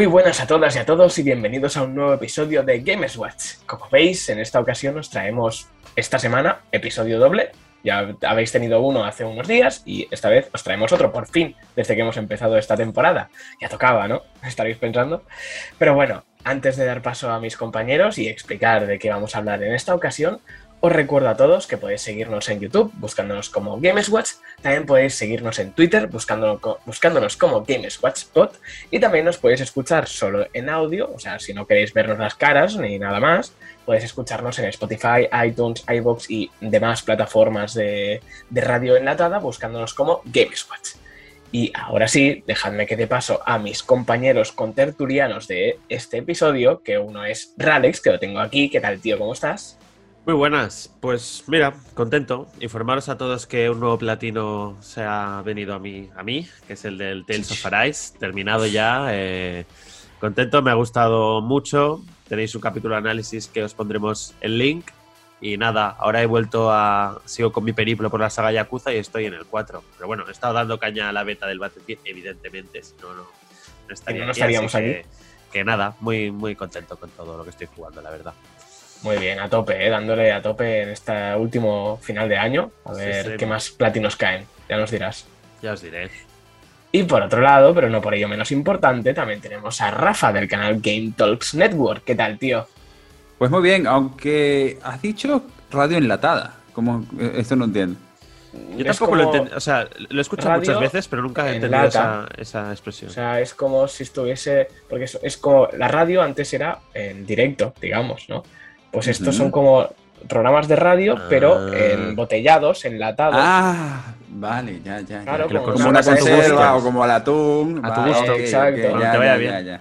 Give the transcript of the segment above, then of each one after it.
Muy buenas a todas y a todos y bienvenidos a un nuevo episodio de Games Watch. Como veis, en esta ocasión os traemos esta semana episodio doble. Ya habéis tenido uno hace unos días y esta vez os traemos otro, por fin, desde que hemos empezado esta temporada. Ya tocaba, ¿no? Estaréis pensando. Pero bueno, antes de dar paso a mis compañeros y explicar de qué vamos a hablar en esta ocasión, os recuerdo a todos que podéis seguirnos en YouTube buscándonos como GamesWatch, también podéis seguirnos en Twitter buscándonos como GamesWatchPod y también nos podéis escuchar solo en audio, o sea, si no queréis vernos las caras ni nada más, podéis escucharnos en Spotify, iTunes, iBox y demás plataformas de, de radio enlatada buscándonos como GamesWatch. Y ahora sí, dejadme que te paso a mis compañeros contertulianos de este episodio, que uno es Ralex, que lo tengo aquí. ¿Qué tal, tío? ¿Cómo estás? Muy buenas, pues mira, contento. Informaros a todos que un nuevo platino se ha venido a mí, a mí que es el del Tales of Arise, terminado ya. Eh, contento, me ha gustado mucho. Tenéis un capítulo de análisis que os pondremos el link. Y nada, ahora he vuelto a. Sigo con mi periplo por la saga Yakuza y estoy en el 4. Pero bueno, he estado dando caña a la beta del Battlefield, evidentemente, si no, no, no estaríamos aquí. que nada, muy, muy contento con todo lo que estoy jugando, la verdad. Muy bien, a tope, ¿eh? dándole a tope en este último final de año. A ver qué más platinos caen. Ya nos dirás. Ya os diré. Y por otro lado, pero no por ello menos importante, también tenemos a Rafa del canal Game Talks Network. ¿Qué tal, tío? Pues muy bien, aunque has dicho radio enlatada. Como esto no entiendo. Yo tampoco lo entiendo. O sea, lo he escuchado muchas veces, pero nunca he entendido esa, esa, expresión. O sea, es como si estuviese. Porque es como. La radio antes era en directo, digamos, ¿no? Pues estos son como programas de radio, pero ah. embotellados, enlatados. Ah, vale, ya, ya. Claro, como, una conserva o como al atún. A tu gusto. exacto. ya, te vaya bien.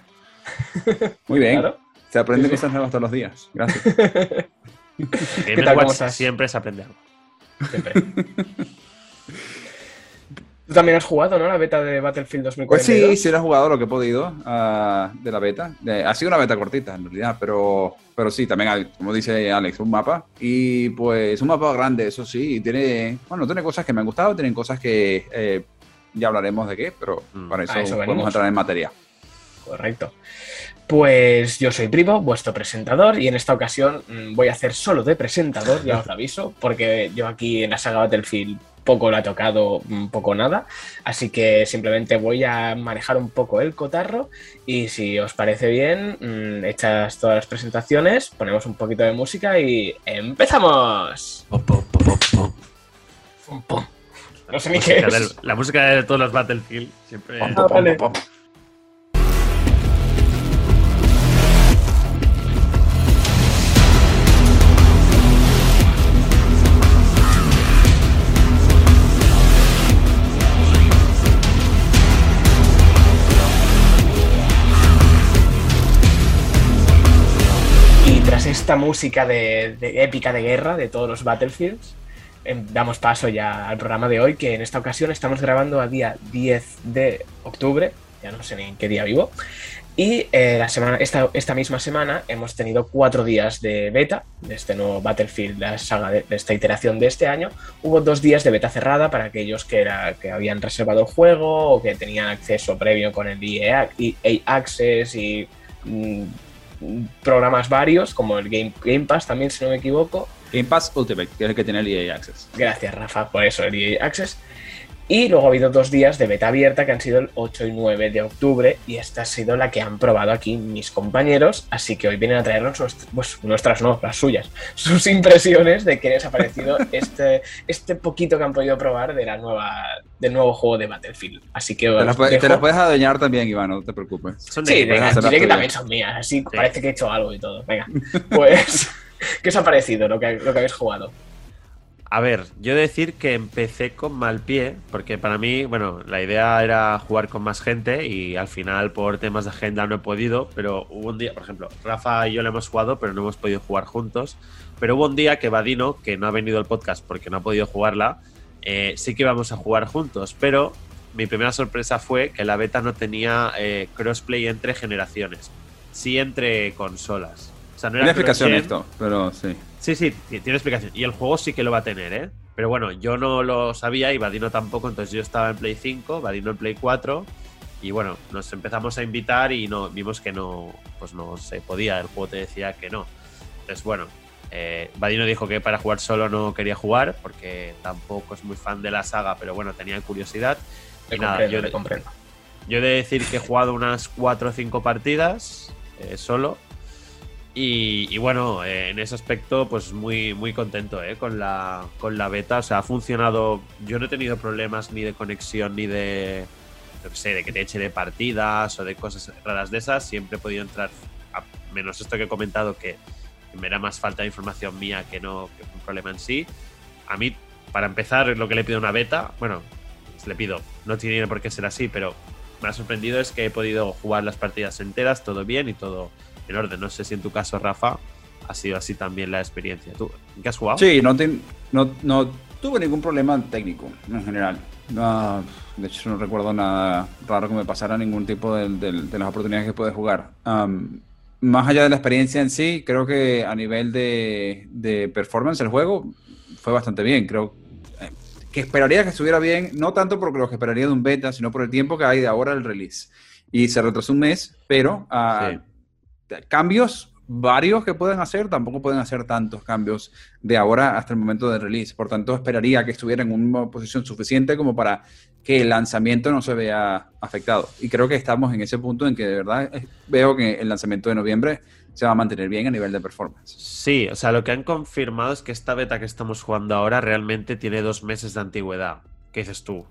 Muy bien. Se aprende cosas nuevas todos los días. Gracias. ¿Qué tal, siempre se aprende algo. Siempre. Tú también has jugado, ¿no? La beta de Battlefield 2042. Pues sí, sí, he jugado lo que he podido ah, de la beta. ha sido una beta cortita, en realidad, pero, pero sí, también, hay, como dice Alex, un mapa. Y pues un mapa grande, eso sí. Y tiene, bueno, tiene cosas que me han gustado, tienen cosas que eh, ya hablaremos de qué, pero mm. para eso, podemos entrar en materia. Correcto. Pues yo soy Privo, vuestro presentador, y en esta ocasión mm, voy a hacer solo de presentador, ya os lo aviso, porque yo aquí en la saga Battlefield poco lo ha tocado, poco nada. Así que simplemente voy a manejar un poco el cotarro y si os parece bien, mm, hechas todas las presentaciones, ponemos un poquito de música y empezamos. No sé ni qué es. la música de todos los Battlefield siempre. Esta música de, épica de guerra de todos los Battlefields, em, damos paso ya al programa de hoy, que en esta ocasión estamos grabando a día 10 de octubre, ya no sé ni en qué día vivo, y eh, la semana, esta, esta, misma semana hemos tenido cuatro días de beta de este nuevo Battlefield, la saga de, esta iteración de este año. Hubo dos días de beta cerrada para aquellos que, era, que habían reservado el juego o que tenían acceso previo con el EA, EA Access y mm, programas varios, como el Game, Game Pass también, si no me equivoco. Game Pass Ultimate, que es el que tiene el EA Access. Gracias, Rafa, por eso, el EA Access. Y luego ha habido dos días de beta abierta que han sido el 8 y 9 de octubre y esta ha sido la que han probado aquí mis compañeros, así que hoy vienen a traernos pues, nuestras, no, las suyas, sus impresiones de qué les ha parecido este, este poquito que han podido probar de la nueva, del nuevo juego de Battlefield. Así que te las, puedes adueñar también, Iván, no te preocupes. sí, venga, diré que también son mías, así parece que he hecho algo y todo. Venga, pues, ¿qué os ha parecido lo que, lo que habéis jugado? A ver, yo decir que empecé con mal pie, porque para mí, bueno, la idea era jugar con más gente y al final por temas de agenda no he podido, pero hubo un día, por ejemplo, Rafa y yo le hemos jugado, pero no hemos podido jugar juntos, pero hubo un día que Vadino, que no ha venido al podcast porque no ha podido jugarla, eh, sí que íbamos a jugar juntos, pero mi primera sorpresa fue que la beta no tenía eh, crossplay entre generaciones, sí entre consolas. O sea, no era explicación esto, pero sí. Sí, sí, tiene explicación. Y el juego sí que lo va a tener, ¿eh? Pero bueno, yo no lo sabía y Vadino tampoco, entonces yo estaba en Play 5, Vadino en Play 4 Y bueno, nos empezamos a invitar y no vimos que no, pues no se podía, el juego te decía que no. Entonces, bueno, eh, Vadino dijo que para jugar solo no quería jugar porque tampoco es muy fan de la saga, pero bueno, tenía curiosidad. Le y nada, yo, le comprendo. yo he de decir que he jugado unas 4 o 5 partidas eh, solo. Y, bueno, eh, en ese aspecto, pues muy, muy contento eh, con, la, con la beta. O sea, ha funcionado. Yo no he tenido problemas ni de conexión ni de. Qué sé, de que te eche de partidas o de cosas raras de esas. Siempre he podido entrar. a- menos esto que he comentado, que, me era más falta de información mía que no un problema en sí. A mí, para empezar, lo que le pido una beta, bueno, le pido, no tiene por qué ser así, pero me ha sorprendido es que he podido jugar las partidas enteras, todo bien y todo en orden. No sé si en tu caso, Rafa, ha sido así también la experiencia. ¿Tú ¿en qué has jugado? Sí, no, te- no, no tuve ningún problema técnico en general. No, de hecho, no recuerdo nada raro que me pasara ningún tipo de, de- de las oportunidades que pude jugar. Am, más allá de la experiencia en sí, creo que a nivel de, de performance el juego fue bastante bien. Creo eh, que esperaría que estuviera bien, no tanto por lo que esperaría de un beta, sino por el tiempo que hay de ahora al release. Y se retrasó un mes, pero ah, Sí. Cambios varios que pueden hacer, tampoco pueden hacer tantos cambios de ahora hasta el momento del release. Por tanto, esperaría que estuviera en una posición suficiente como para que el lanzamiento no se vea afectado. Y creo que estamos en ese punto en que de verdad veo que el lanzamiento de noviembre se va a mantener bien a nivel de performance. Sí, o sea, lo que han confirmado es que esta beta que estamos jugando ahora realmente tiene dos meses de antigüedad. ¿Qué dices tú?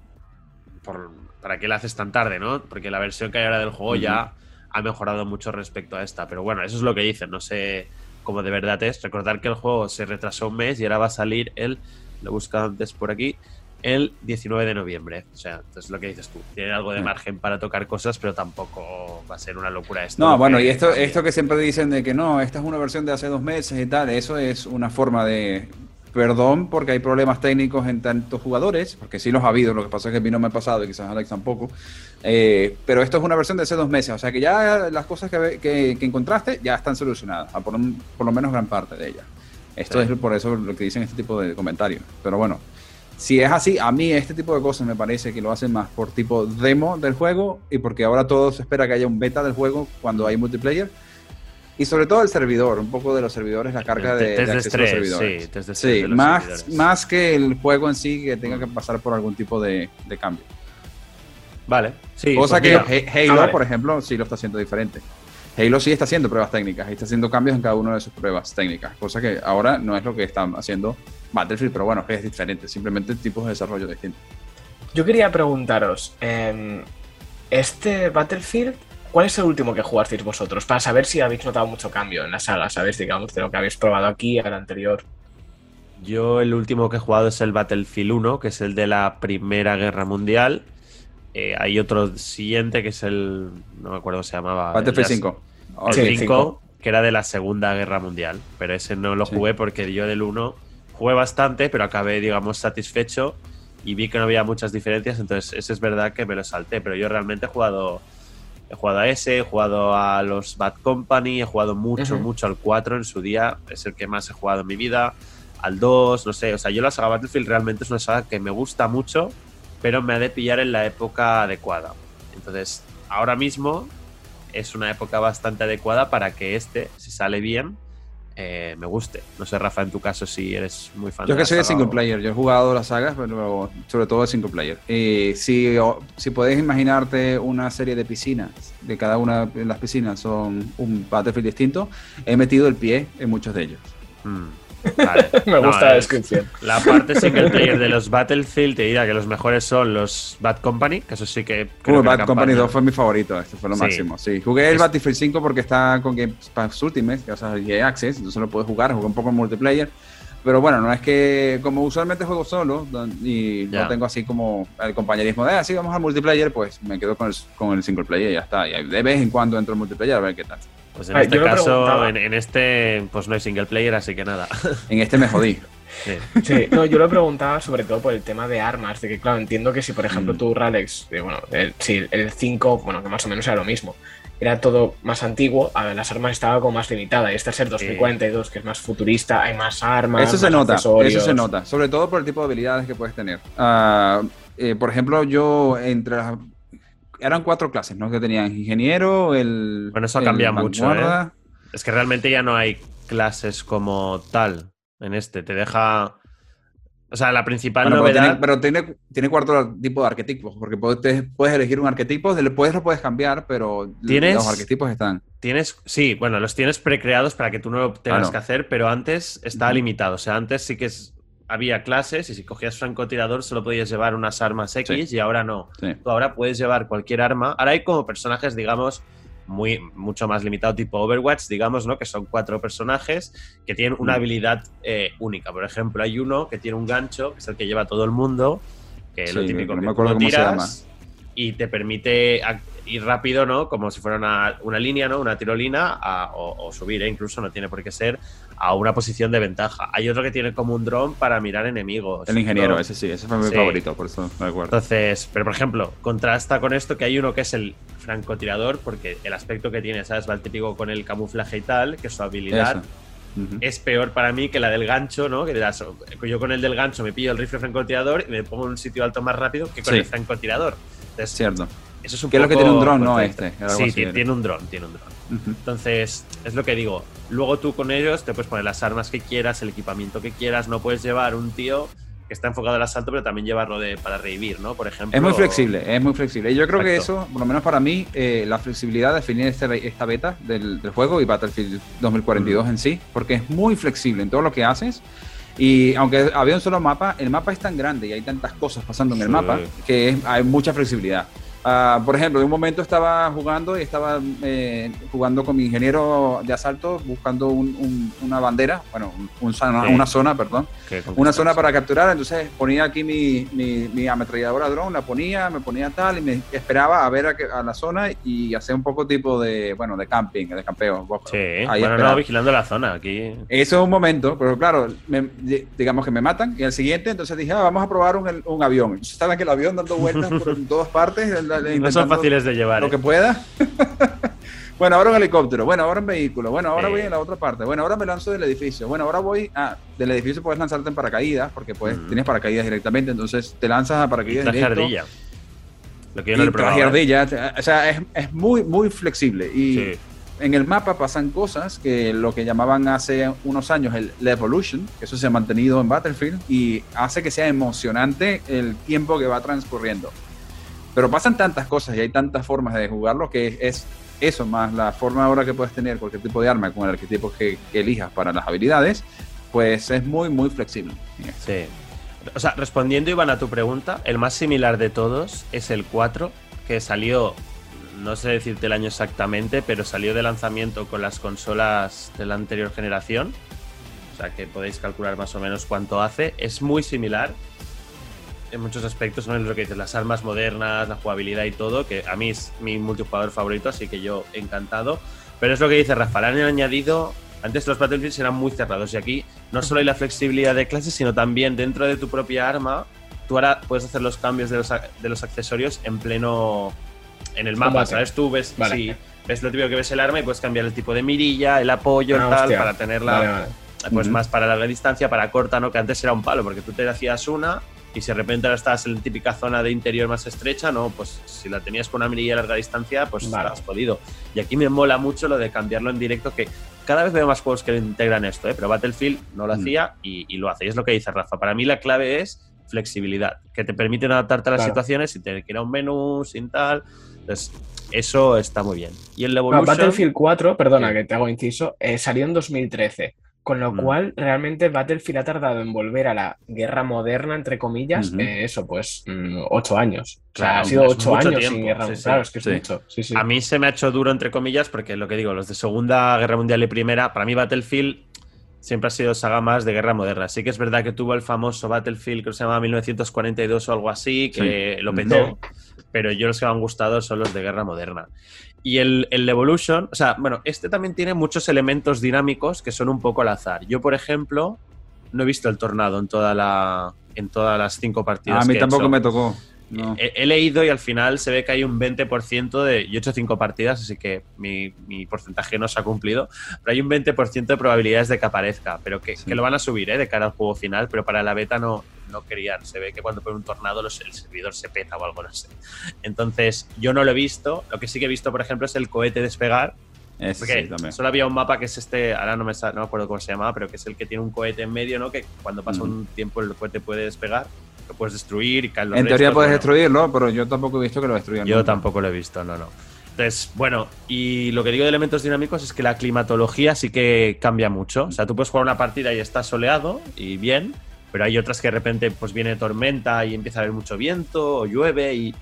Por- ¿Para qué la haces tan tarde, no? Porque la versión que hay ahora del juego ya ha mejorado mucho respecto a esta. Pero bueno, eso es lo que dicen. No sé cómo de verdad es. Recordar que el juego se retrasó un mes y ahora va a salir el. Lo he buscado antes por aquí. El 19 de noviembre. O sea, entonces lo que dices tú. Tiene algo de Sí. margen para tocar cosas, pero tampoco va a ser una locura esto. No, bueno, y esto, esto que siempre dicen de que no, esta es una versión de hace dos meses y tal, eso es una forma de perdón porque hay problemas técnicos en tantos jugadores, porque sí los ha habido, lo que pasa es que a mí no me ha pasado y quizás Alex tampoco, eh, pero esto es una versión de hace dos meses, o sea que ya las cosas que, que- que encontraste ya están solucionadas, por, un- por lo menos gran parte de ellas. Esto Sí. es por eso lo que dicen este tipo de comentarios, pero bueno. Si es así, a mí este tipo de cosas me parece que lo hacen más por tipo demo del juego y porque ahora todo se espera que haya un beta del juego cuando hay multiplayer. Y sobre todo el servidor, un poco de los servidores, la carga de, Test de de acceso a los servidores. sí, test de estrés Sí, de los más, servidores. más que el juego en sí que tenga que pasar por algún tipo de, de cambio. Vale, sí. Cosa pues que mira, Halo, Ah, vale. por ejemplo, sí lo está haciendo diferente. Halo sí está haciendo pruebas técnicas y está haciendo cambios en cada una de sus pruebas técnicas, cosa que ahora no es lo que están haciendo Battlefield, pero bueno, es diferente, simplemente tipos de desarrollo distintos. Yo quería preguntaros, em, este Battlefield, ¿cuál es el último que jugasteis vosotros? Para saber si habéis notado mucho cambio en la saga, ¿sabes? Digamos, de lo que habéis probado aquí al anterior. Yo el último que he jugado es el Battlefield 1, que es el de la Primera Guerra Mundial. Eh, hay otro siguiente que es el. No me acuerdo cómo se llamaba. Battlefield el de- 5. El Sí, el 5, cinco. que era de la Segunda Guerra Mundial. Pero ese no lo Sí. jugué porque yo del 1 jugué bastante, pero acabé, digamos, satisfecho y vi que no había muchas diferencias. Entonces, ese es verdad que me lo salté. Pero yo realmente he jugado. He jugado a ese, he jugado a los Bad Company, he jugado mucho, mucho al 4 en su día. Es el que más he jugado en mi vida. Al 2, no sé. O sea, yo la saga Battlefield realmente es una saga que me gusta mucho, pero me ha de pillar en la época adecuada. Entonces, ahora mismo es una época bastante adecuada para que este, si sale bien, eh, me guste. No sé, Rafa, en tu caso, si eres muy fan Yo de que soy de single o- player, yo he jugado las sagas, pero sobre todo de single player. Y si, o- si puedes imaginarte una serie de piscinas, de cada una de las piscinas son un Battlefield distinto, he metido el pie en muchos de ellos. Mm, vale. Me No, gusta la es- descripción. La parte single player de los Battlefield te dirá que los mejores son los Bad Company, que eso sí que. creo Uh, que la Bad Company campaña- 2 fue mi favorito, este fue lo Sí. máximo. Sí, jugué el Es- Battlefield 5 porque está con Game Pass Ultimate, que o sea, EA Access, entonces lo puedes jugar, jugué un poco en multiplayer. Pero bueno, no es que como usualmente juego solo y Ya. no tengo así como el compañerismo de, ah, sí, vamos al multiplayer, pues me quedo con el, con el single player y ya está. Y de vez en cuando entro al multiplayer a ver qué tal. Pues en este caso, en, en este, pues no hay single player, así que nada. En este me jodí. Sí. Sí, no, yo lo preguntaba sobre todo por el tema de armas, de que claro, entiendo que si por ejemplo Mm. tú, Ralex, eh, bueno, el, si el 5, bueno, que más o menos era lo mismo, era todo más antiguo, a ver, las armas estaban como más limitadas, y este es el 2042, que es más futurista, hay más armas, Eso se nota, accesorios. eso se nota, sobre todo por el tipo de habilidades que puedes tener. Ah, eh, por ejemplo, yo entre las... eran cuatro clases, ¿no? Que tenían ingeniero, el. Bueno, eso el cambia mucho, vanguardia. Es que realmente ya no hay clases como tal en este. Te deja. O sea, la principal Bueno, pero novedad. tiene, pero tiene, tiene cuatro tipos de arquetipos, porque puedes, puedes elegir un arquetipo, después lo puedes cambiar, pero ¿Tienes? los arquetipos están. Tienes, sí, bueno, los tienes precreados para que tú no lo tengas Claro. que hacer, pero antes estaba Ujú. limitado. O sea, antes sí que es- había clases y si cogías francotirador solo podías llevar unas armas X y ahora no. Sí. Tú ahora puedes llevar cualquier arma. Ahora hay como personajes, digamos, muy, mucho más limitado, tipo Overwatch, digamos, ¿no? Que son cuatro personajes que tienen una Mm. habilidad eh, única. Por ejemplo, hay uno que tiene un gancho, que es el que lleva todo el mundo, que es lo Sí, típico no que me acuerdo cómo se tiras y te permite ir rápido, ¿no? Como si fuera una, una línea, ¿no? Una tirolina a- o, o subir, ¿eh? incluso no tiene por qué ser a una posición de ventaja. Hay otro que tiene como un dron para mirar enemigos. El ingeniero, ¿no? ese sí, ese fue mi Sí. favorito, por eso me acuerdo. Entonces, pero por ejemplo, contrasta con esto que hay uno que es el francotirador, porque el aspecto que tiene, ¿sabes? Va el típico con el camuflaje y tal, que su habilidad Eso. Es peor para mí que la del gancho, ¿no? Que dirás, yo con el del gancho me pillo el rifle francotirador y me pongo en un sitio alto más rápido que con Sí. el francotirador. Entonces, Cierto. Eso es un Que es lo que poco tiene un dron, ¿no? Este, Sí, así ti- era. tiene un dron, tiene un dron. Ujú. Entonces, es lo que digo. Luego tú con ellos te puedes poner las armas que quieras, el equipamiento que quieras. No puedes llevar un tío que está enfocado al asalto, pero también llevarlo de, para revivir, ¿no? Por ejemplo. Es muy flexible, es muy flexible. Y yo creo que eso, por lo menos para mí, eh, la flexibilidad de definir este- esta beta del, del juego y Battlefield 2042 Mm. en sí, porque es muy flexible en todo lo que haces. Y aunque había un solo mapa, el mapa es tan grande y hay tantas cosas pasando en el Sí. mapa que es- hay mucha flexibilidad. Ah, por ejemplo, en un momento estaba jugando y estaba eh, jugando con mi ingeniero de asalto buscando un- un- una bandera, bueno, un- Sí. una zona, perdón, una zona para capturar, entonces ponía aquí mi, mi, mi ametralladora drone, la ponía, me ponía tal y me esperaba a ver a, que- a la zona y hacer un poco tipo de, bueno, de camping, de campeo. Sí, Ahí bueno, esperaba. no, vigilando la zona aquí. Eso es un momento, pero claro, me- digamos que me matan y al siguiente entonces dije, ah, vamos a probar un, un avión. Entonces estaba en el avión dando vueltas por todas partes. No son fáciles de llevar. Lo ¿eh? que pueda. bueno, ahora un helicóptero. Bueno, ahora un vehículo. Bueno, ahora voy en la otra parte. Bueno, ahora me lanzo del edificio. Bueno, ahora voy. Ah, del edificio puedes lanzarte en paracaídas porque pues, Mm. tienes paracaídas directamente. Entonces te lanzas a Y paracaídas traje directo. ardilla. Lo que yo no Y probado, ¿eh? ardilla. O sea, es, es muy, muy flexible. Y Sí. en el mapa pasan cosas que lo que llamaban hace unos años el la Evolution, que eso se ha mantenido en Battlefield y hace que sea emocionante el tiempo que va transcurriendo. Pero pasan tantas cosas y hay tantas formas de jugarlo que es eso, más la forma ahora que puedes tener cualquier tipo de arma con el arquetipo que, que elijas para las habilidades, pues es muy, muy flexible. Sí. O sea, respondiendo, Iván, a tu pregunta, el más similar de todos es el 4, que salió, no sé decirte el año exactamente, pero salió de lanzamiento con las consolas de la anterior generación. O sea, que podéis calcular más o menos cuánto hace. Es muy similar en muchos aspectos, ¿no? En lo que dices, las armas modernas, la jugabilidad y todo, que a mí es mi multijugador favorito, así que yo encantado. Pero es lo que dice Rafa, le han añadido. Antes los Battlefields eran muy cerrados y aquí no solo hay la flexibilidad de clases, sino también dentro de tu propia arma, tú ahora puedes hacer los cambios de los, de los accesorios en pleno. en el mapa, Combate. ¿sabes? Tú ves, Vale. sí, ves lo típico que ves el arma y puedes cambiar el tipo de mirilla, el apoyo, Ah, tal, hostia. para tenerla Vale, vale. pues Ujú. más para larga distancia, para corta, ¿no? Que antes era un palo, porque tú te hacías una y si de repente ahora estabas en la típica zona de interior más estrecha, ¿no? Pues si la tenías con una mirilla a larga distancia, pues Vale. has podido. Y aquí me mola mucho lo de cambiarlo en directo, que cada vez veo más juegos que integran esto, ¿eh? Pero Battlefield no lo Mm. hacía y, y lo hace. Y es lo que dice Rafa. Para mí la clave es flexibilidad, que te permiten adaptarte a las Claro. situaciones sin tener que ir a un menú, sin tal. Entonces, eso está muy bien. Y el No, Evolution... Battlefield 4, perdona Sí. que te hago inciso, eh, salió en 2013. Con lo Mm. cual, realmente Battlefield ha tardado en volver a la guerra moderna, entre comillas, eh, eso, pues, mm, ocho años. O sea, Claro, ha sido ocho años sin guerra sí, sí. Claro, es que es Sí. mucho. A mí se me ha hecho duro, entre comillas, porque lo que digo, los de Segunda Guerra Mundial y Primera, para mí Battlefield siempre ha sido saga más de guerra moderna. Sí que es verdad que tuvo el famoso Battlefield, que se llamaba 1942 o algo así, que lo petó, pero yo los que me han gustado son los de guerra moderna. Y el, el Evolution, o sea, bueno, este también tiene muchos elementos dinámicos que son un poco al azar. Yo, por ejemplo, no he visto el tornado en toda la en todas las cinco partidas. a mí que he tampoco hecho. me tocó. No. He, he leído y al final se ve que hay un 20% de. Yo he hecho 5 partidas, así que mi, mi porcentaje no se ha cumplido. Pero hay un 20% de probabilidades de que aparezca. Pero que, Sí. que lo van a subir, ¿eh? De cara al juego final. Pero para la beta no, no querían. Se ve que cuando pone un tornado los, el servidor se peta o algo, no sé. Entonces, yo no lo he visto. Lo que sí que he visto, por ejemplo, es el cohete despegar. Ese Porque sí, solo había un mapa que es este, ahora no me, no me acuerdo cómo se llamaba, pero que es el que tiene un cohete en medio, ¿no? Que cuando pasa un tiempo el cohete puede despegar, lo puedes destruir y En teoría restos, puedes bueno. destruirlo, pero yo tampoco he visto que lo destruyan. Yo nunca. tampoco lo he visto, no, no. Entonces, bueno, y lo que digo de elementos dinámicos es que la climatología sí que cambia mucho. O sea, tú puedes jugar una partida y está soleado y bien, pero hay otras que de repente pues viene tormenta y empieza a haber mucho viento o llueve y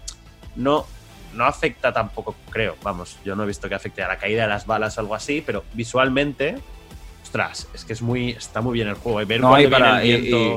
no, no afecta tampoco, creo. Vamos, yo no he visto que afecte a la caída de las balas o algo así, pero visualmente, ostras, es que es muy, está muy bien el juego. Y ver No, y para- viene el y-.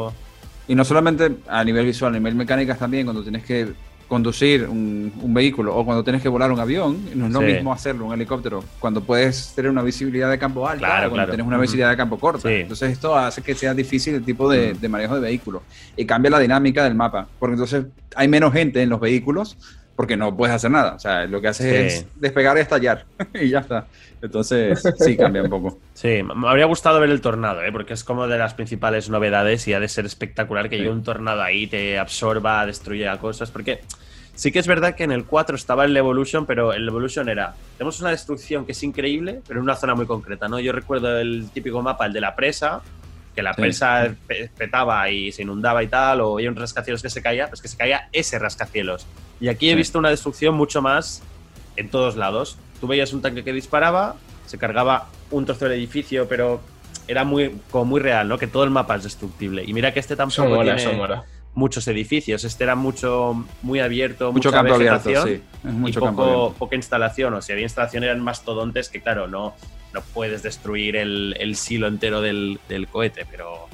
Y no solamente a nivel visual, a nivel mecánicas también, cuando tienes que conducir un, un vehículo o cuando tienes que volar un avión, no es lo Sí. mismo hacerlo un helicóptero cuando puedes tener una visibilidad de campo alta Claro, o cuando claro. tienes una visibilidad de campo corta. Sí. Entonces esto hace que sea difícil el tipo de, de manejo de vehículo y cambia la dinámica del mapa, porque entonces hay menos gente en los vehículos porque no puedes hacer nada. O sea, lo que haces Sí. es despegar y estallar y ya está. Entonces sí cambia un poco. Sí, me habría gustado ver el tornado, ¿eh? porque es como de las principales novedades y ha de ser espectacular que Sí. llegue un tornado ahí, te absorba, destruya cosas, porque sí que es verdad que en el 4 estaba el Evolution, pero el Evolution era, tenemos una destrucción que es increíble, pero en una zona muy concreta, ¿no? Yo recuerdo el típico mapa, el de la presa, que la Sí. petaba y se inundaba y tal, o había un rascacielos que se caía, pues que se caía ese rascacielos. Y aquí he Sí. visto una destrucción mucho más en todos lados. Tú veías un tanque que disparaba, se cargaba un trozo del edificio, pero era muy, como muy real, ¿no? Que todo el mapa es destructible. Y mira que este tampoco mola, tiene muchos edificios. Este era mucho, muy abierto, Mucho mucha campo abierto, vegetación sí. Es mucho y campo poco, abierto. poca instalación. O si había instalación eran mastodontes que, claro, no, no puedes destruir el, el silo entero del, del cohete, pero...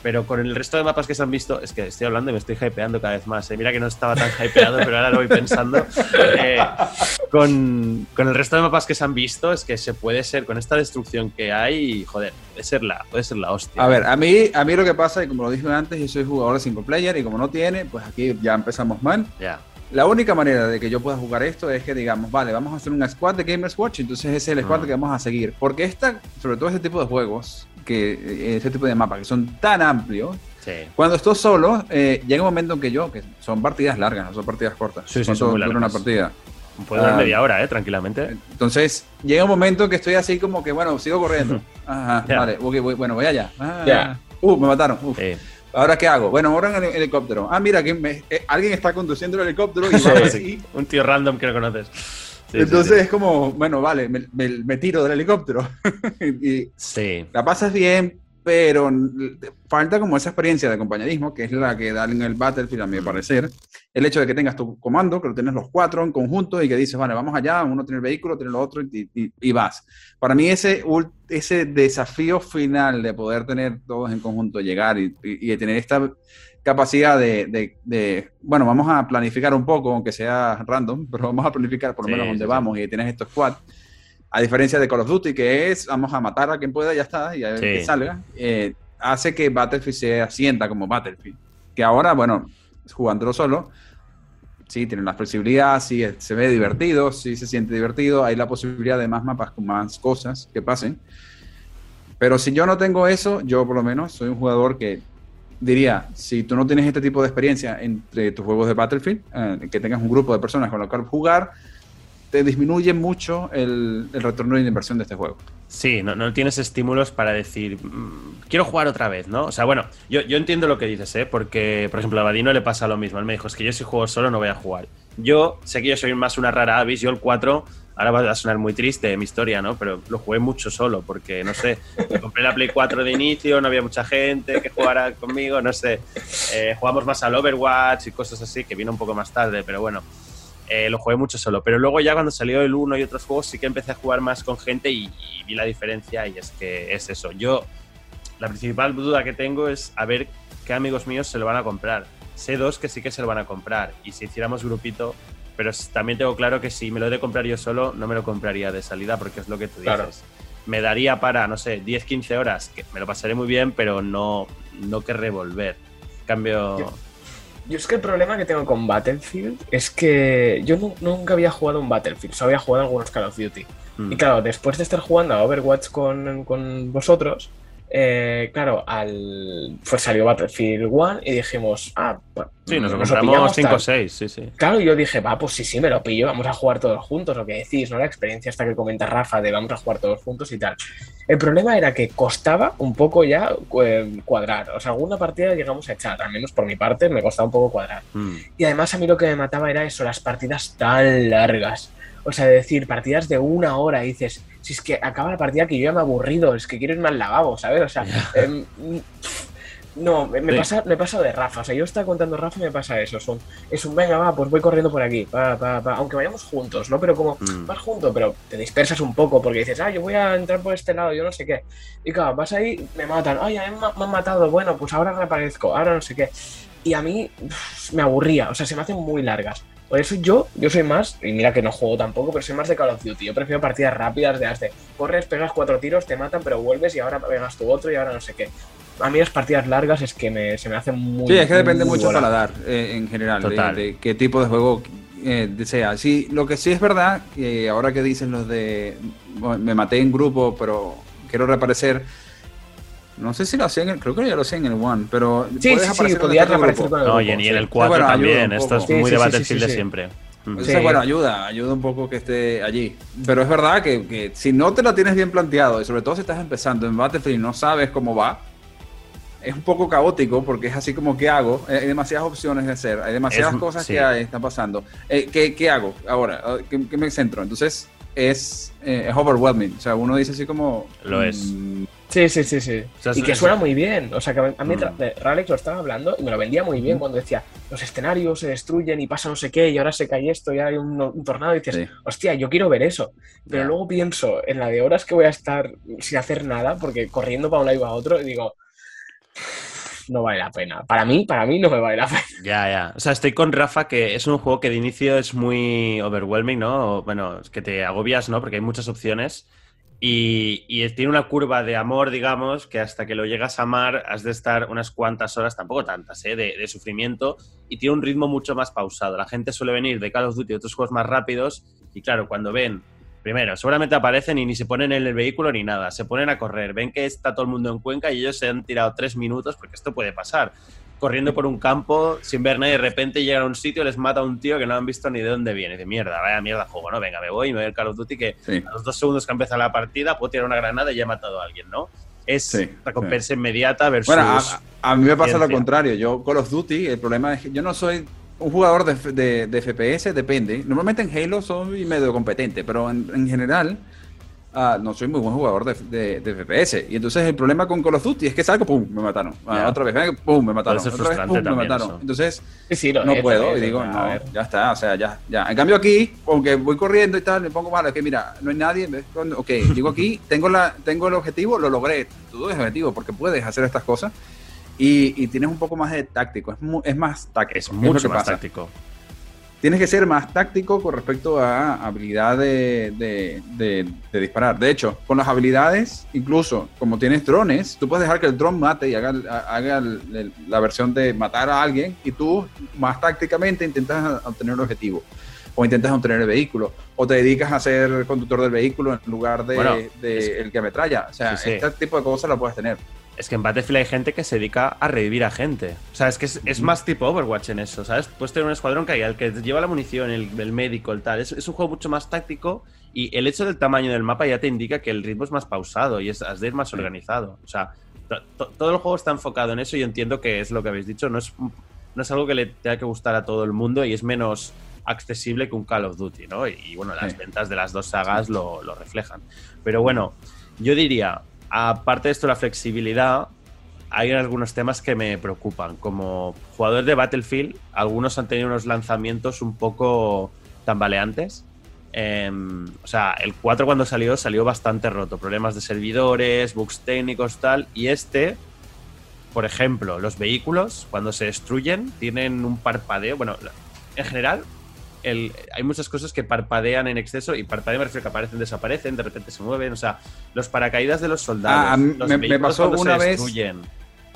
Pero con el resto de mapas que se han visto, es que estoy hablando y me estoy hypeando cada vez más. ¿eh? Mira que no estaba tan hypeado, pero ahora lo voy pensando. Eh, con, con el resto de mapas que se han visto, es que se puede ser, con esta destrucción que hay, joder, puede ser la, puede ser la hostia. A ver, a mí, a mí lo que pasa, y como lo dije antes, yo soy jugador de single player y como no tiene, pues aquí ya empezamos mal. Ya. La única manera de que yo pueda jugar esto es que digamos, vale, vamos a hacer una squad de Gamers Watch, entonces ese es el squad Mm. que vamos a seguir. Porque esta, sobre todo este tipo de juegos, que eh, este tipo de mapas que son tan amplios, Sí. cuando estoy solo, eh, llega un momento en que yo, que son partidas largas, no son partidas cortas. Sí, sí, ¿Cuánto son muy una partida? Puede durar Ah. media hora, ¿eh? Tranquilamente. Entonces, llega un momento en que estoy así como que, bueno, sigo corriendo. Ajá, Ya. vale, ok, voy- bueno, voy allá. Ah, Ya. Uh, me mataron. Uf. Sí. ¿Ahora qué hago? Bueno, ahora en el helicóptero. Ah, mira, que me- eh, alguien está conduciendo el helicóptero y Sí, va sí. así. Un tío random que no conoces. Sí, sí, Entonces sí. es como, bueno, vale, me, me- me tiro del helicóptero. y Sí. la pasas bien, pero falta como esa experiencia de compañerismo, que es la que da en el Battlefield, a mi parecer. El hecho de que tengas tu comando, que lo tienes los cuatro en conjunto y que dices, vale, vamos allá, uno tiene el vehículo, tiene lo otro y, y- y vas. Para mí ese, ese desafío final de poder tener todos en conjunto, llegar y, y- tener esta capacidad de, de- de, bueno, vamos a planificar un poco, aunque sea random, pero vamos a planificar por lo Sí, menos dónde sí, sí. vamos y tienes estos squad. A diferencia de Call of Duty, que es vamos a matar a quien pueda y ya está, y a ver Sí. que salga, eh, hace que Battlefield se asienta como Battlefield. Que ahora, bueno, jugándolo solo, sí, tiene la flexibilidad, sí, se ve divertido, sí se siente divertido, hay la posibilidad de más mapas con más cosas que pasen. Pero si yo no tengo eso, yo por lo menos soy un jugador que diría, si tú no tienes este tipo de experiencia entre tus juegos de Battlefield, eh, que tengas un grupo de personas con los cuales jugar, te disminuye mucho el, el retorno de inversión de este juego. Sí, no, tienes estímulos para decir, "Mm, quiero jugar otra vez, ¿no? O sea, bueno, yo, entiendo lo que dices, ¿eh? Porque, por ejemplo, a Vadino le pasa lo mismo. Él me dijo, es que yo si juego solo no voy a jugar. Yo sé que yo soy más una rara avis, yo el 4, ahora va a sonar muy triste mi historia, ¿no? Pero lo jugué mucho solo, porque, no sé, compré la Play 4 de inicio, no había mucha gente que jugara conmigo, no sé. Eh, jugamos más al Overwatch y cosas así, que vino un poco más tarde, pero bueno. Eh, lo jugué mucho solo, pero luego ya cuando salió el 1 y otros juegos sí que empecé a jugar más con gente y, y vi la diferencia y es que es eso. Yo, la principal duda que tengo es a ver qué amigos míos se lo van a comprar. Sé dos que sí que se lo van a comprar y si hiciéramos grupito, pero también tengo claro que si me lo he de comprar yo solo, no me lo compraría de salida porque es lo que tú dices. Claro. Me daría para, no sé, 10, 15 horas, que me lo pasaré muy bien, pero no, no que revolver. En cambio... Yo- Yo es que el problema que tengo con Battlefield es que yo nu- nunca había jugado un Battlefield, solo había jugado algunos Call of Duty. mm, Y claro, después de estar jugando a Overwatch con, con vosotros, eh, claro, al pues salió Battlefield 1 y dijimos, ah, bueno, Sí, nos lo nos compramos pillamos 5 o tal. 6, sí, sí. Claro, yo dije, va, pues sí, sí, me lo pillo, vamos a jugar todos juntos, lo que decís, ¿no? La experiencia esta que comenta Rafa de vamos a jugar todos juntos y tal. El problema era que costaba un poco ya eh, cuadrar. O sea, alguna partida llegamos a echar, al menos por mi parte, me costaba un poco cuadrar. Mm. Y además a mí lo que me mataba era eso, las partidas tan largas. O sea, de decir, partidas de una hora, y dices, si es que acaba la partida que yo ya me he aburrido, es que quiero irme al lavabo, ¿sabes? O sea, em, no, me, me Sí. pasa, me pasa de Rafa. O sea, yo estaba contando Rafa y me pasa eso. Son, es un venga, va, pues voy corriendo por aquí. Pa, pa, pa. Aunque vayamos juntos, ¿no? Pero como Mm. vas junto, pero te dispersas un poco porque dices, ah, yo voy a entrar por este lado, yo no sé qué. Y claro, vas ahí, me matan. Ay, a mí me, han matado. Bueno, pues ahora reaparezco, ahora no sé qué. Y a mí me aburría, o sea, se me hacen muy largas. Por eso yo, yo soy más, y mira que no juego tampoco, pero soy más de Call of Duty. Yo prefiero partidas rápidas de las de corres, pegas cuatro tiros, te matan, pero vuelves y ahora pegas tu otro y ahora no sé qué. A mí las partidas largas es que me, se me hacen muy. Sí, es que depende mucho del paladar eh, en general, de, Total. de qué tipo de juego eh, desea. Sí, lo que sí es verdad, que ahora que dices los de bueno, me maté en grupo, pero quiero reaparecer. No sé si lo hacía en el, creo que ya lo hacía en el One, pero Sí, sí, sí, aparecer podías grupo. con el No, y en, sí. el 4 bueno, ayuda también. Esto es Sí, muy sí, de sí, Battlefield sí, de sí. siempre. Entonces, bueno, ayuda, ayuda un poco que esté allí. Pero es verdad que, que si no te lo tienes bien planteado, y sobre todo si estás empezando en Battlefield y no sabes cómo va, es un poco caótico porque es así como, ¿qué hago? Hay demasiadas opciones de hacer, hay demasiadas Es- cosas sí. que hay- están pasando. Eh, ¿qué, qué hago ahora? Ah, ¿Qué, qué me centro? Entonces, es, eh, es overwhelming. O sea, uno dice así como... Lo es. mm, Sí, sí, sí, sí. O sea, y que suena muy bien. O sea, que a mí Mm. Ralex lo estaba hablando y me lo vendía muy bien cuando decía, los escenarios se destruyen y pasa no sé qué y ahora se cae esto y hay un, un tornado y dices, Sí. hostia, yo quiero ver eso. Pero Ya. luego pienso en la de horas que voy a estar sin hacer nada porque corriendo para un lado y para otro y digo, no vale la pena. Para mí, para mí no me vale la pena. Ya, ya. O sea, estoy con Rafa que es un juego que de inicio es muy overwhelming, ¿no? O, Bueno, es que te agobias, ¿no? Porque hay muchas opciones. Y, tiene una curva de amor, digamos, que hasta que lo llegas a amar has de estar unas cuantas horas, tampoco tantas, ¿eh? de, de sufrimiento. Y tiene un ritmo mucho más pausado. La gente suele venir de Call of Duty y otros juegos más rápidos. Y claro, cuando ven, primero, seguramente aparecen y ni se ponen en el vehículo ni nada. Se ponen a correr. Ven que está todo el mundo en Cuenca y ellos se han tirado tres minutos, porque esto puede pasar corriendo por un campo sin ver nada y de repente llegan a un sitio les mata a un tío que no han visto ni de dónde viene. De mierda, vaya mierda juego, ¿no? Venga, me voy y me voy al Call of Duty que sí. a los dos segundos que empieza la partida puedo tirar una granada y ya he matado a alguien, ¿no? Es Sí, recompensa inmediata versus... Bueno, a, a mí me pasa lo contrario. Yo, Call of Duty, el problema es que yo no soy un jugador de, de- de FPS, depende. Normalmente en Halo soy medio competente, pero en, en general ah, no soy muy buen jugador de, de- de FPS. Y entonces el problema con Call of Duty es que salgo, pum, me mataron. Ah. Otra vez, venga, pum, me mataron. Otra vez, pum, me mataron. eso. Entonces Sí, sí, lo no es, puedo y digo, no, ver. ya está, o sea, ya, ya. En cambio aquí, aunque voy corriendo y tal, me pongo malo, es que mira, no hay nadie, ok, llego aquí, tengo, la, tengo el objetivo, lo logré, todo es objetivo, porque puedes hacer estas cosas y, y tienes un poco más de táctico, es, mu- es más táctico. Es mucho más pasa. táctico. Tienes que ser más táctico con respecto a habilidad de, de- de- de disparar. De hecho, con las habilidades, incluso como tienes drones, tú puedes dejar que el dron mate y haga, haga el- la versión de matar a alguien y tú más tácticamente intentas obtener el objetivo. O intentas obtener el vehículo. O te dedicas a ser conductor del vehículo en lugar de, Bueno, el que ametralla. O sea, Sí, sí. este tipo de cosas lo puedes tener. Es que en Battlefield hay gente que se dedica a revivir a gente. O sea, es que es, es más tipo Overwatch en eso, ¿sabes? Puedes tener un escuadrón que hay, el que lleva la munición, el, el médico, el tal. Es, es un juego mucho más táctico y el hecho del tamaño del mapa ya te indica que el ritmo es más pausado y es, has de ir más organizado. O sea, to- to- todo el juego está enfocado en eso y yo entiendo que es lo que habéis dicho. No es, no es algo que le tenga que gustar a todo el mundo y es menos accesible que un Call of Duty, ¿no? Y, y, bueno, las Sí. ventas de las dos sagas lo, lo reflejan. Pero bueno, yo diría, aparte de esto, la flexibilidad, hay algunos temas que me preocupan. Como jugador de Battlefield, algunos han tenido unos lanzamientos un poco tambaleantes. Em, o sea, el 4 cuando salió, salió bastante roto. Problemas de servidores, bugs técnicos, tal. Y este, por ejemplo, los vehículos, cuando se destruyen, tienen un parpadeo. Bueno, en general, el- hay muchas cosas que parpadean en exceso. Y parpadeo me refiero que aparecen, desaparecen, de repente se mueven. O sea, los paracaídas de los soldados. Ah, los me- me pasó una vez- destruyen.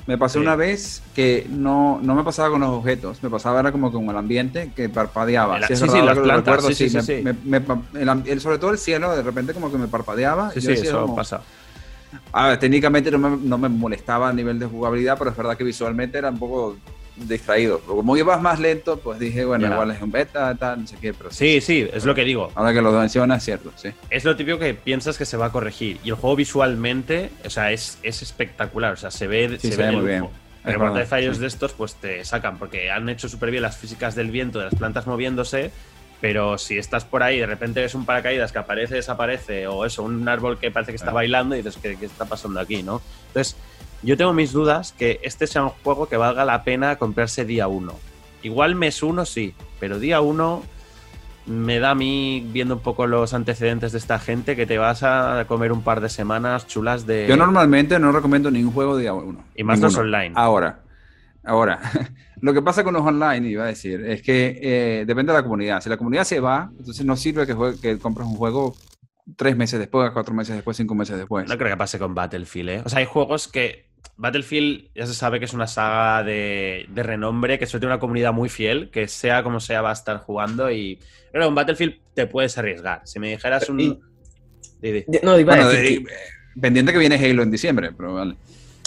Me pasó Sí. una vez que no, no me pasaba con los objetos, me pasaba era como con el ambiente que parpadeaba. El- sí, sí, las plantas, sí, sí, me- sí, sí. me- me pa- el am- el- sobre todo el cielo, de repente como que me parpadeaba. Sí, y yo sí, decía eso como- pasa. A ver, técnicamente no me, no me molestaba a nivel de jugabilidad, pero es verdad que visualmente era un poco distraído. Como ibas más lento, pues dije, bueno, Ya. igual es un beta, tal, no sé qué, pero Sí, sí, es lo que digo. Ahora que lo mencionas, es cierto, sí. Es lo típico que piensas que se va a corregir. Y el juego visualmente, o sea, es, es espectacular. O sea, se ve, Sí, se se ve muy bien. Pero cuando hay fallos sí. de estos, pues te sacan, porque han hecho súper bien las físicas del viento, de las plantas moviéndose. Pero si estás por ahí y de repente ves un paracaídas que aparece, desaparece, o eso, un árbol que parece que está bailando, y dices, ¿qué, qué está pasando aquí? ¿no? Entonces, yo tengo mis dudas que este sea un juego que valga la pena comprarse día uno. Igual mes uno sí, pero día uno me da a mí, viendo un poco los antecedentes de esta gente, que te vas a comer un par de semanas chulas de... Yo normalmente no recomiendo ningún juego día uno. Y más los online. Ahora, ahora, lo que pasa con los online, iba a decir, es que eh, depende de la comunidad. Si la comunidad se va, entonces no sirve que, juegue- que compres un juego tres meses después, cuatro meses después, cinco meses después. No creo que pase con Battlefield, ¿eh? O sea, hay juegos que... Battlefield ya se sabe que es una saga de, de renombre, que suele tener una comunidad muy fiel, que sea como sea va a estar jugando y... Pero en Battlefield te puedes arriesgar. Si me dijeras un... Y-. No, iba Bueno, a decir que- pendiente que viene Halo en diciembre, pero vale.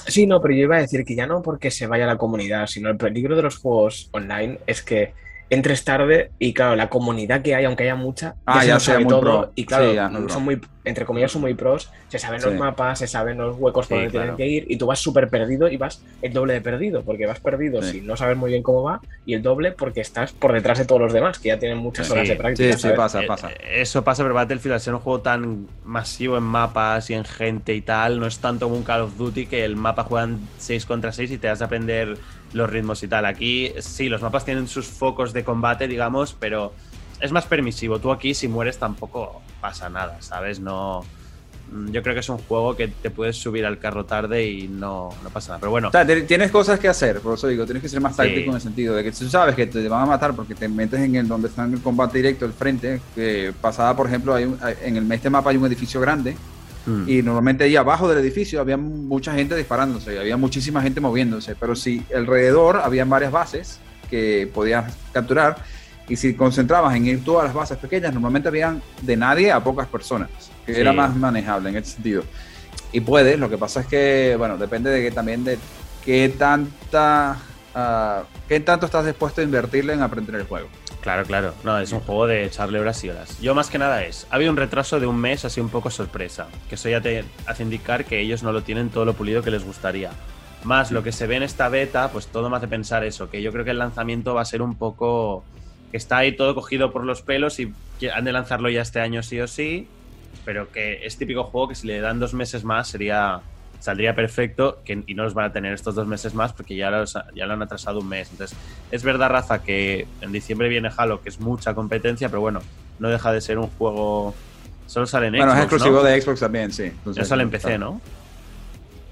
Sí, no, pero yo iba a decir que ya no porque se vaya la comunidad, sino el peligro de los juegos online es que entres tarde y claro, la comunidad que hay, aunque haya mucha, ya Ah, se ya lo sea sabe muy todo pro. y claro, Sí, ya, muy pro. son muy, entre comillas, son muy pros, se saben los Sí. mapas, se saben los huecos por donde claro. tienen que ir y tú vas súper perdido y vas el doble de perdido, porque vas perdido Sí. si no sabes muy bien cómo va y el doble porque estás por detrás de todos los demás, que ya tienen muchas Sí. horas de práctica. Sí, sí, pasa, Eh, pasa. eh, Eso pasa, pero Battlefield, al ser un juego tan masivo en mapas y en gente y tal, no es tanto como un Call of Duty que el mapa juegan 6 contra 6 y te has de aprender los ritmos y tal. Aquí sí, los mapas tienen sus focos de combate, digamos, pero es más permisivo. Tú aquí, si mueres, tampoco pasa nada, ¿sabes? No. mm, Yo creo que es un juego que te puedes subir al carro tarde y no, no pasa nada. Pero bueno, O sea, tienes cosas que hacer, por eso digo, tienes que ser más Sí. táctico en el sentido de que tú sabes que te van a matar porque te metes en el donde está en el combate directo, el frente, que pasada, por ejemplo, hay un- en el este mapa hay un edificio grande mm, y normalmente ahí abajo del edificio había mucha gente disparándose, había muchísima gente moviéndose, pero si alrededor había varias bases que podías capturar y si concentrabas en ir todas las bases pequeñas, normalmente habían de nadie a pocas personas, que Sí. era más manejable en ese sentido. Y puedes, lo que pasa es que, bueno, depende de que también de qué tanta, ah, qué tanto estás dispuesto a invertirle en aprender el juego. Claro, claro. No, es un juego de echarle horas y horas. Yo más que nada es, ha habido un retraso de un mes así un poco sorpresa, que eso ya te hace indicar que ellos no lo tienen todo lo pulido que les gustaría. Más lo que se ve en esta beta, pues todo me hace pensar eso, que yo creo que el lanzamiento va a ser un poco... que está ahí todo cogido por los pelos y han de lanzarlo ya este año sí o sí, pero que es típico juego que si le dan dos meses más sería saldría perfecto que, y no los van a tener estos dos meses más porque ya, los, ya lo han atrasado un mes. Entonces, es verdad, Rafa, que en diciembre viene Halo, que es mucha competencia, pero bueno, no deja de ser un juego... Solo sale en bueno, es Xbox, exclusivo ¿no? de Xbox también, sí. Ya sale en PC, ¿no?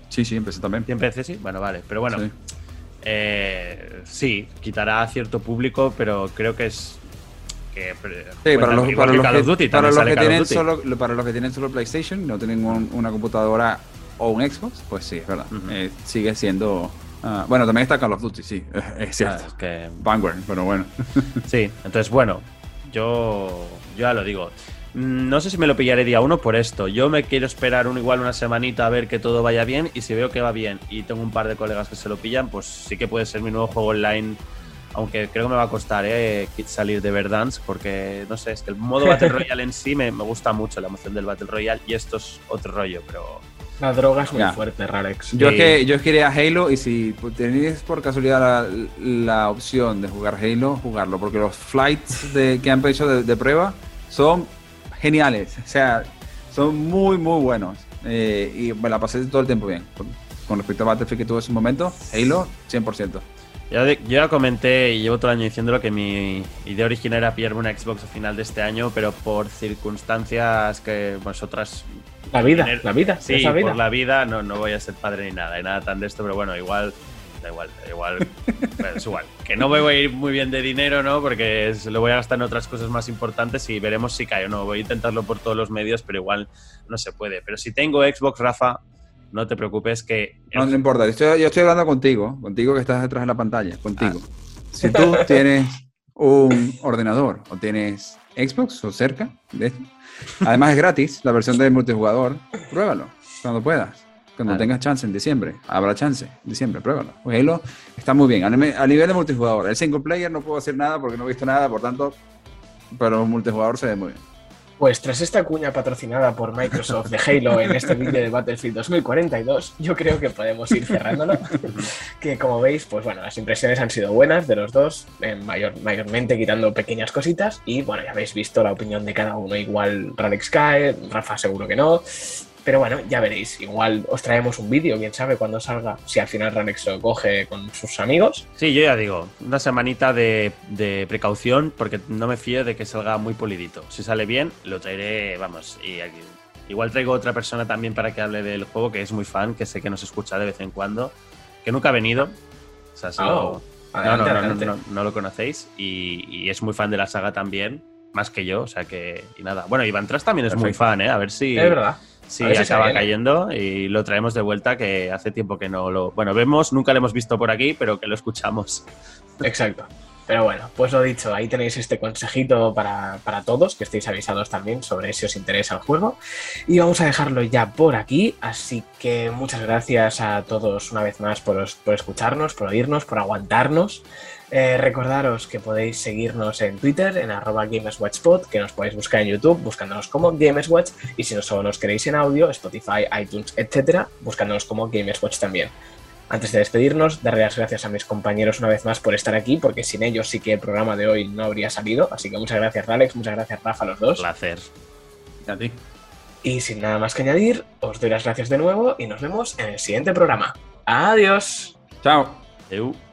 Sí, sí, en PC también. ¿Y en PC sí? Bueno, vale. Pero bueno, Sí. eh, sí, quitará a cierto público, pero creo que es... Que, Sí, cuenta para los, para que los que, para los que tienen solo, para los que tienen solo PlayStation, no tienen un- una computadora o un Xbox, pues sí, es verdad. Eh, sigue siendo. ah, bueno, también está Call of Duty, sí, es Ah, cierto. es que Vanguard, pero bueno. Sí, entonces bueno, yo, yo ya lo digo. Mm, No sé si me lo pillaré día uno por esto. Yo me quiero esperar un, igual una semanita a ver que todo vaya bien y si veo que va bien y tengo un par de colegas que se lo pillan, pues sí que puede ser mi nuevo juego online. Aunque creo que me va a costar eh, salir de Verdance porque, no sé, es que el modo Battle Royale en sí me, me gusta mucho, la emoción del Battle Royale y esto es otro rollo, pero... La droga es muy Ya. fuerte, Rarex. Yo, Sí. es que, yo es que iré a Halo y si tenéis por casualidad la, la opción de jugar Halo, jugarlo, porque los flights de, que han hecho de, de prueba son geniales, o sea, son muy, muy buenos. Eh, y me la pasé todo el tiempo bien. Con, con respecto a Battlefield que tuve en su momento, Halo, 100%. Yo ya comenté y llevo todo el año diciéndolo que mi idea original era pillarme una Xbox a final de este año, pero por circunstancias que vosotras La vida, la vida, Sí, esa vida. por la vida no, no voy a ser padre ni nada, ni nada tan de esto, pero bueno, igual, da igual, da igual, bueno, es igual. Que no me voy a ir muy bien de dinero, ¿no? Porque es- lo voy a gastar en otras cosas más importantes y veremos si cae o no. Voy a intentarlo por todos los medios, pero igual no se puede. Pero si tengo Xbox, Rafa, no te preocupes que... No, no importa, yo estoy, yo estoy hablando contigo, contigo que estás detrás de la pantalla, contigo. Ah. Si tú tienes un ordenador o tienes Xbox o cerca de esto, además es gratis, la versión de multijugador, pruébalo. cuando puedas. Cuando tengas chance en diciembre. Habrá chance en diciembre, pruébalo. Halo está muy bien. A nivel a nivel de multijugador. El single player no puedo hacer nada porque no he visto nada, por tanto. Pero el multijugador se ve muy bien. Pues tras esta cuña patrocinada por Microsoft de Halo en este vídeo de Battlefield 2042, yo creo que podemos ir cerrándolo. que como veis, pues bueno, las impresiones han sido buenas de los dos, eh, mayor, mayormente quitando pequeñas cositas. Y bueno, ya habéis visto la opinión de cada uno. Igual Ralex cae, Rafa seguro que no. Pero bueno, ya veréis. Igual os traemos un vídeo, quién sabe cuándo salga, si al final Ralex lo coge con sus amigos. Sí, yo ya digo, una semanita de, de precaución porque no me fío de que salga muy polidito. Si sale bien, lo traeré, vamos, y aquí. Igual traigo otra persona también para que hable del juego, que es muy fan, que sé que nos escucha de vez en cuando, que nunca ha venido. O sea, solo- Oh, no, no, adelante, no, adelante. no, no lo conocéis y, y es muy fan de la saga también, más que yo, o sea que, y nada. Bueno, Iván Tras también es muy fan, ¿eh? A ver si, Es verdad. Si se acaba cayendo y lo traemos de vuelta, que hace tiempo que no lo... Bueno, vemos, nunca lo hemos visto por aquí, pero que lo escuchamos. Exacto. Pero bueno, pues lo dicho, ahí tenéis este consejito para, para todos, que estéis avisados también sobre si os interesa el juego. Y vamos a dejarlo ya por aquí, así que muchas gracias a todos una vez más por, por escucharnos, por oírnos, por aguantarnos. Eh, recordaros que podéis seguirnos en Twitter, en arroba GamesWatchPod, que nos podéis buscar en YouTube buscándonos como GamesWatch, y si no solo nos queréis en audio, Spotify, iTunes, etcétera, buscándonos como GamesWatch también. Antes de despedirnos, darle las gracias a mis compañeros una vez más por estar aquí, porque sin ellos sí que el programa de hoy no habría salido. Así que muchas gracias, Alex, muchas gracias, Rafa, los dos. Placer. A ti. Y sin nada más que añadir, os doy las gracias de nuevo y nos vemos en el siguiente programa. Adiós. Chao. Eu.